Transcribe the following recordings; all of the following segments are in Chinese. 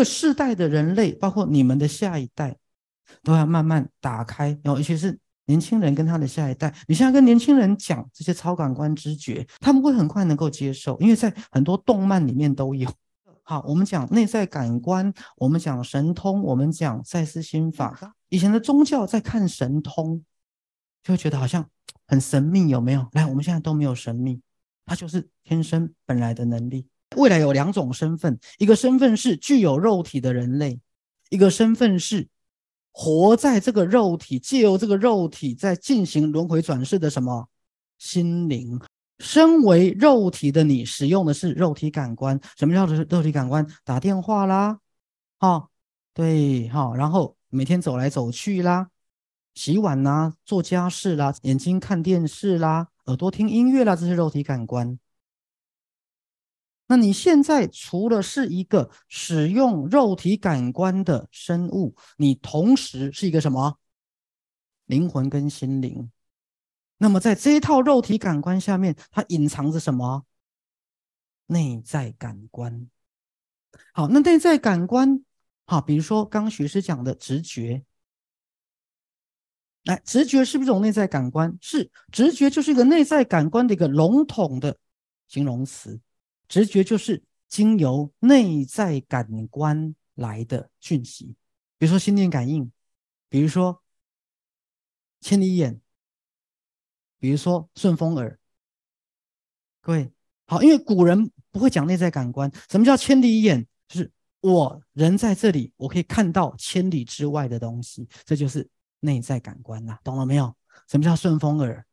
个世代的人类，包括你们的下一代，都要慢慢打开，尤其是年轻人跟他的下一代，你现在跟年轻人讲这些超感官知觉，他们会很快能够接受，因为在很多动漫里面都有。好，我们讲内在感官，我们讲神通，我们讲赛斯心法。以前的宗教在看神通，就会觉得好像很神秘，有没有？来，我们现在都没有神秘，它就是天生本来的能力。未来有两种身份，一个身份是具有肉体的人类，一个身份是活在这个肉体，借由这个肉体在进行轮回转世的什么心灵。身为肉体的你，使用的是肉体感官。什么叫做肉体感官？打电话啦，哈，对，哈，然后每天走来走去啦，洗碗啦，做家事啦，眼睛看电视啦，耳朵听音乐啦，这是肉体感官。那你现在除了是一个使用肉体感官的生物，你同时是一个什么？灵魂跟心灵。那么，在这一套肉体感官下面，它隐藏着什么？内在感官。好，那内在感官，好，比如说刚学师讲的直觉，来，直觉是不是一种内在感官？是，直觉就是一个内在感官的一个笼统的形容词。直觉就是经由内在感官来的讯息，比如说心电感应，比如说千里眼。比如说顺风耳，各位好，因为古人不会讲内在感官。什么叫千里眼？就是我人在这里，我可以看到千里之外的东西，这就是内在感官啦，懂了没有？什么叫顺风耳？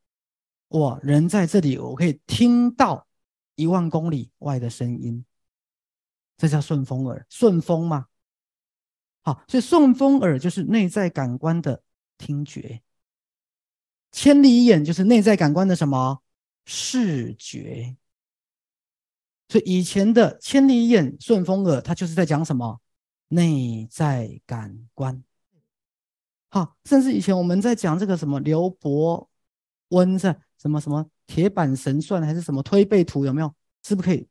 我人在这里，我可以听到一万公里外的声音，这叫顺风耳，顺风嘛。好，所以顺风耳就是内在感官的听觉。千里眼就是内在感官的什么视觉，所以以前的千里眼、顺风耳，它就是在讲什么内在感官。好，甚至以前我们在讲这个什么刘伯温在什么什么铁板神算还是什么推背图，有没有？是不是可以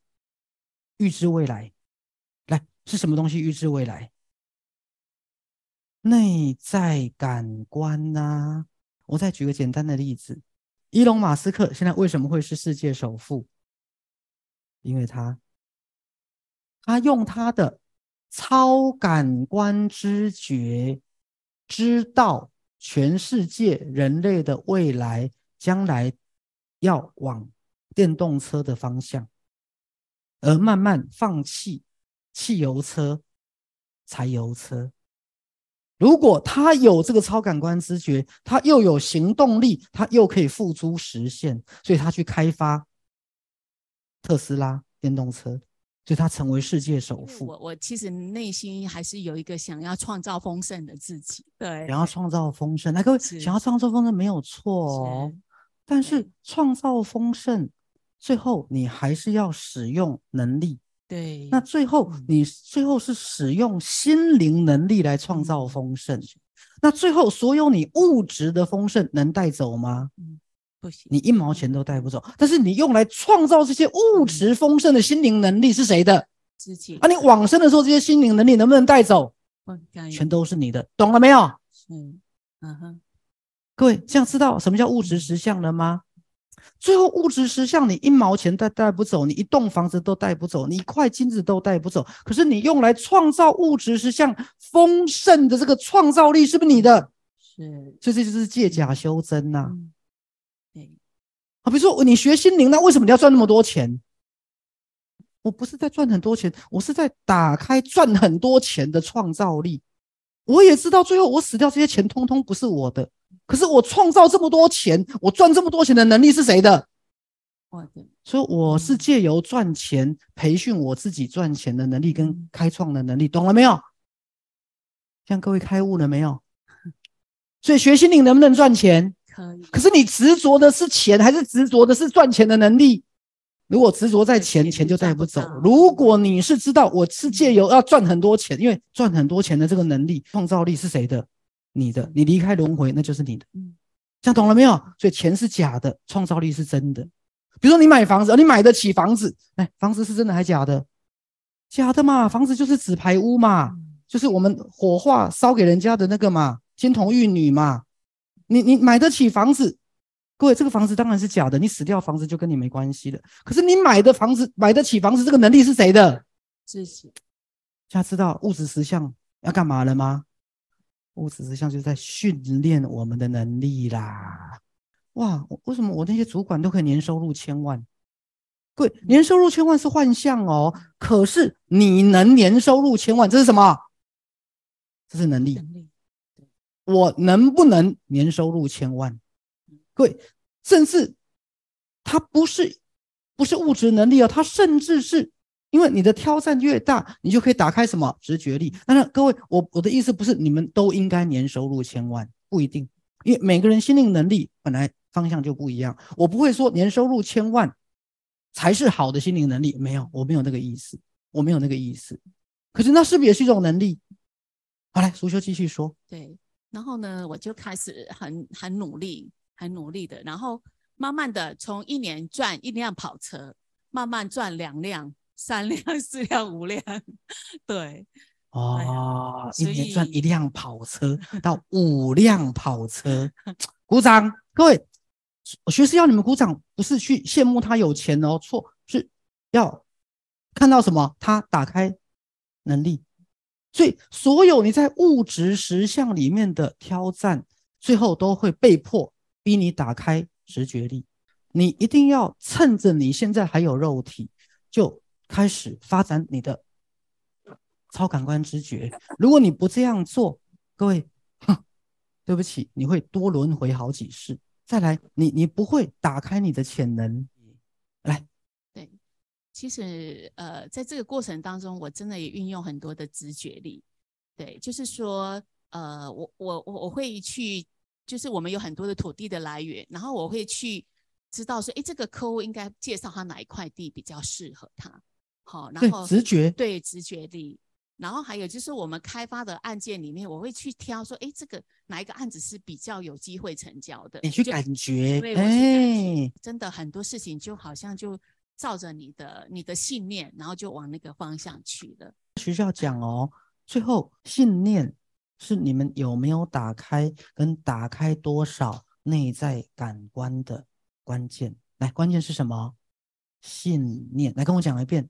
预知未来？来，是什么东西预知未来？内在感官呐。我再举个简单的例子，伊隆马斯克现在为什么会是世界首富？因为他，他用他的超感官知觉，知道全世界人类的未来将来要往电动车的方向，而慢慢放弃汽油车、柴油车。如果他有这个超感官知觉，他又有行动力，他又可以付诸实现，所以他去开发特斯拉电动车，所以他成为世界首富。我我其实内心还是有一个想要创造丰盛的自己，对，想要创造丰盛。那各位想要创造丰盛没有错哦，但是创造丰盛，最后你还是要使用能力。对，那最后你最后是使用心灵能力来创造丰盛，那最后所有你物质的丰盛能带走吗？嗯，不行，你一毛钱都带不走。但是你用来创造这些物质丰盛的心灵能力是谁的？自己。啊，你往生的时候这些心灵能力能不能带走？全都是你的，懂了没有？嗯，嗯哼。各位这样知道什么叫物质实相了吗？最后物质实相，你一毛钱带带不走，你一栋房子都带不走，你一块金子都带不走。可是你用来创造物质实相丰盛的这个创造力，是不是你的？是，所以这就是借假修真呐。对，啊，比如说你学心灵，那为什么你要赚那么多钱？我不是在赚很多钱，我是在打开赚很多钱的创造力。我也知道，最后我死掉，这些钱通通不是我的。可是我创造这么多钱，我赚这么多钱的能力是谁的？我的。所以我是借由赚钱培训我自己赚钱的能力跟开创的能力，懂了没有？向各位开悟了没有？所以学心灵能不能赚钱？可以。可是你执着的是钱，还是执着的是赚钱的能力？如果执着在钱，钱就带不走。如果你是知道我是借由要赚很多钱，因为赚很多钱的这个能力、创造力是谁的？你的，你离开轮回，那就是你的。嗯，这样懂了没有？所以钱是假的，创造力是真的。比如说你买房子，你买得起房子，哎，房子是真的还假的？假的嘛，房子就是纸牌屋嘛，就是我们火化烧给人家的那个嘛，金童玉女嘛。你你买得起房子？各位，这个房子当然是假的，你死掉，房子就跟你没关系了。可是你买的房子，买得起房子，这个能力是谁的？自己。现在知道物质实相要干嘛了吗？物质实相就是在训练我们的能力啦。哇，为什么我那些主管都可以年收入千万？各位，年收入千万是幻象哦。可是你能年收入千万，这是什么？这是能力。我能不能年收入千万？各位，甚至它不是不是物质能力哦，它甚至是因为你的挑战越大，你就可以打开什么直觉力。当然，各位，我我的意思不是你们都应该年收入千万，不一定，因为每个人心灵能力本来方向就不一样。我不会说年收入千万才是好的心灵能力，没有，我没有那个意思，我没有那个意思。可是那是不是也是一种能力？好，来，苏修继续说。对，然后呢，我就开始很很努力。很努力的，然后慢慢的从一年赚一辆跑车，慢慢赚两辆、三辆、四辆、五辆，对，哦，一年赚一辆跑车到五辆跑车，鼓掌，各位，学士要你们鼓掌，不是去羡慕他有钱哦，错，是要看到什么？他打开能力，所以所有你在物质实相里面的挑战，最后都会被迫。逼你打开直觉力，你一定要趁着你现在还有肉体，就开始发展你的超感官知觉。如果你不这样做，各位，对不起，你会多轮回好几世。再来，你你不会打开你的潜能。来，对，其实呃，在这个过程当中，我真的也运用很多的直觉力。对，就是说，呃，我我我我会去。就是我们有很多的土地的来源，然后我会去知道说，哎，这个客户应该介绍他哪一块地比较适合他。好，然后直觉对直觉力，然后还有就是我们开发的案件里面，我会去挑说，哎，这个哪一个案子是比较有机会成交的？你去感觉，哎，真的很多事情就好像就照着你的你的信念，然后就往那个方向去了。学校讲哦，最后信念。是你们有没有打开跟打开多少内在感官的关键？来，关键是什么？信念。来跟我讲一遍，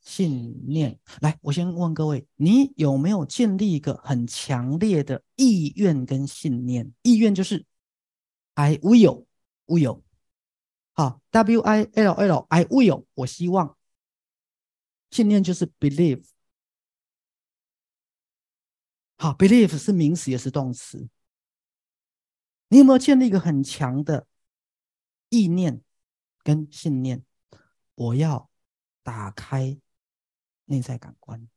信念。来，我先问各位，你有没有建立一个很强烈的意愿跟信念？意愿就是 I will，will。好，W I L L，I will，我希望。信念就是 believe。好，believe 是名词也是动词。你有没有建立一个很强的意念跟信念？我要打开内在感官，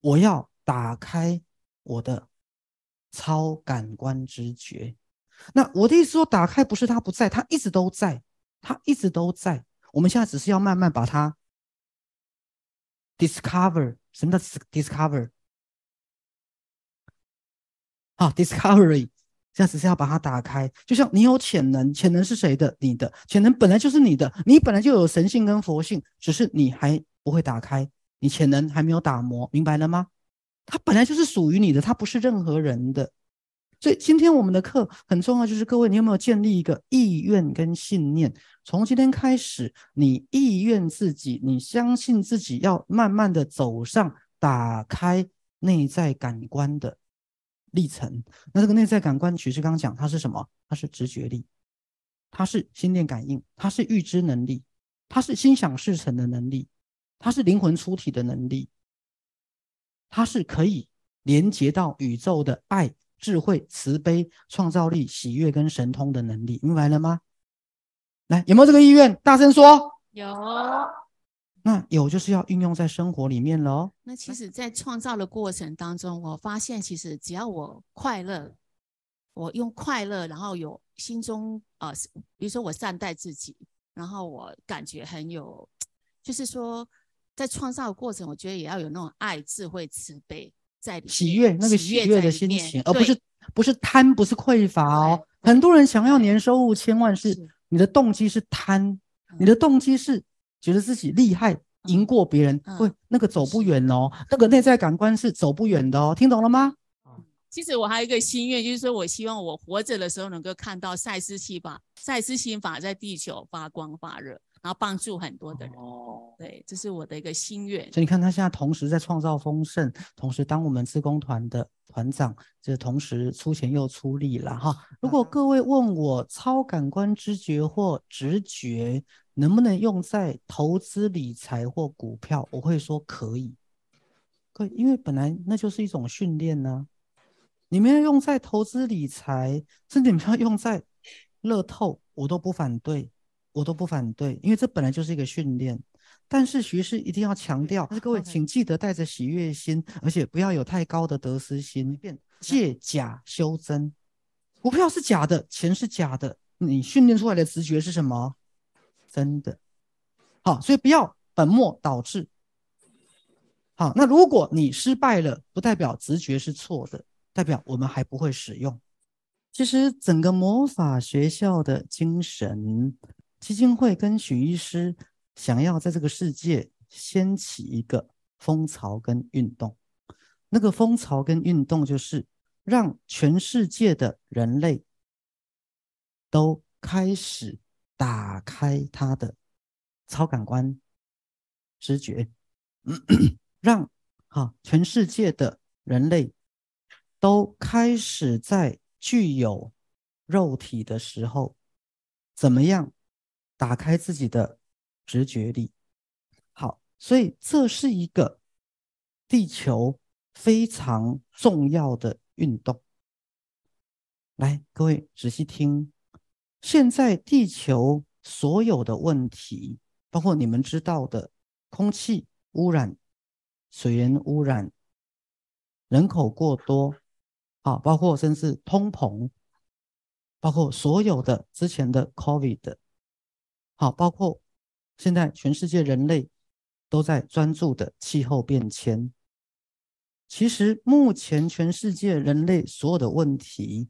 我要打开我的超感官知觉。那我的意思说，打开不是他不在，他一直都在，他一直都在。我们现在只是要慢慢把它 discover。什么叫 discover？好，discovery，现在只是要把它打开。就像你有潜能，潜能是谁的？你的潜能本来就是你的，你本来就有神性跟佛性，只是你还不会打开，你潜能还没有打磨，明白了吗？它本来就是属于你的，它不是任何人的。所以今天我们的课很重要，就是各位，你有没有建立一个意愿跟信念？从今天开始，你意愿自己，你相信自己，要慢慢的走上打开内在感官的。历程，那这个内在感官，其实刚刚讲它是什么？它是直觉力，它是心电感应，它是预知能力，它是心想事成的能力，它是灵魂出体的能力，它是可以连接到宇宙的爱、智慧、慈悲、创造力、喜悦跟神通的能力，明白了吗？来，有没有这个意愿？大声说，有。那有就是要运用在生活里面喽。那其实，在创造的过程当中，我发现其实只要我快乐，我用快乐，然后有心中呃，比如说我善待自己，然后我感觉很有，就是说在创造的过程，我觉得也要有那种爱、智慧、慈悲在里面，喜悦那个喜悦的心情，而不是不是贪，不是匮乏哦。很多人想要年收入千万，是你的动机是贪，你的动机是。觉得自己厉害，赢过别人，嗯会那个走不远哦，那个内在感官是走不远的哦，听懂了吗？其实我还有一个心愿，就是说我希望我活着的时候能够看到赛斯心法，赛斯心法在地球发光发热，然后帮助很多的人。哦，对，这是我的一个心愿。所以你看，他现在同时在创造丰盛，同时当我们自工团的团长，这同时出钱又出力了哈。如果各位问我超感官知觉或直觉能不能用在投资理财或股票，我会说可以，可以，因为本来那就是一种训练呢、你们要用在投资理财，甚至你们要用在乐透，我都不反对，我都不反对，因为这本来就是一个训练。但是徐师一定要强调，各位请记得带着喜悦心，而且不要有太高的得失心，变借假修真。股票是假的，钱是假的，你训练出来的直觉是什么？真的。好，所以不要本末倒置。好，那如果你失败了，不代表直觉是错的，代表我们还不会使用。其实整个魔法学校的精神，基金会跟许医师想要在这个世界掀起一个风潮跟运动。那个风潮跟运动就是让全世界的人类都开始打开他的超感官知觉，让哈全世界的人类都开始在具有肉体的时候，怎么样打开自己的直觉力？好，所以这是一个地球非常重要的运动。来，各位仔细听，现在地球所有的问题，包括你们知道的空气污染、水源污染、人口过多，啊，包括甚至通膨，包括所有的之前的 COVID，好，包括现在全世界人类都在专注的气候变迁。其实目前全世界人类所有的问题，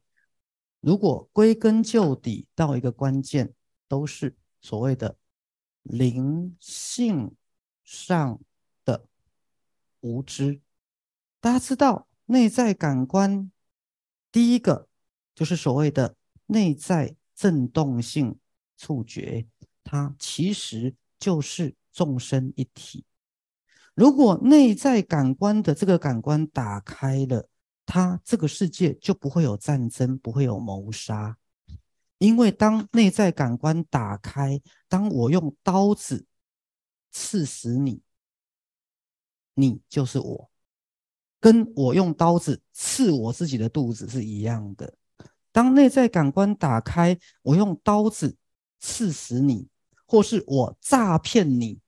如果归根究底到一个关键，都是所谓的灵性上的无知。大家知道，内在感官第一个就是所谓的内在震动性触觉，它其实就是众生一体。如果内在感官的这个感官打开了，它这个世界就不会有战争，不会有谋杀。因为当内在感官打开，当我用刀子刺死你，你就是我，跟我用刀子刺我自己的肚子是一样的。当内在感官打开，我用刀子刺死你，或是我诈骗你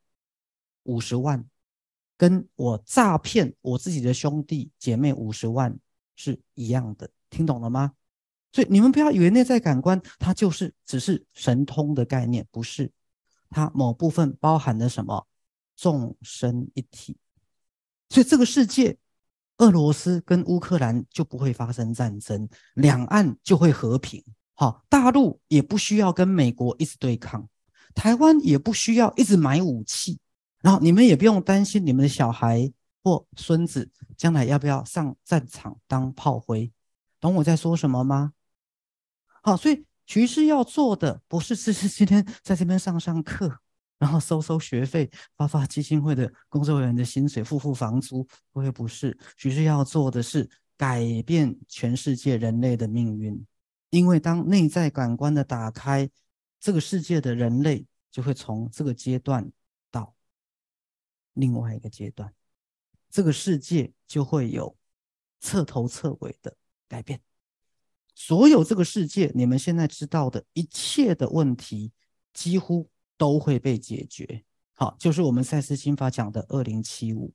五十万，跟我诈骗我自己的兄弟姐妹五十万是一样的，听懂了吗？所以你们不要以为内在感官它就是只是神通的概念，不是，它某部分包含了什么众生一体。所以这个世界，俄罗斯跟乌克兰就不会发生战争，两岸就会和平。好，大陆也不需要跟美国一直对抗，台湾也不需要一直买武器，然后你们也不用担心你们的小孩或孙子将来要不要上战场当炮灰。懂我在说什么吗？好，所以徐师要做的不是只是今天在这边上上课，然后收收学费，发发基金会的工作人员的薪水，付付房租，不会不是。徐师要做的是改变全世界人类的命运，因为当内在感官的打开，这个世界的人类就会从这个阶段到另外一个阶段，这个世界就会有彻头彻尾的改变。所有这个世界，你们现在知道的一切的问题，几乎都会被解决。好，就是我们赛斯心法讲的二零七五。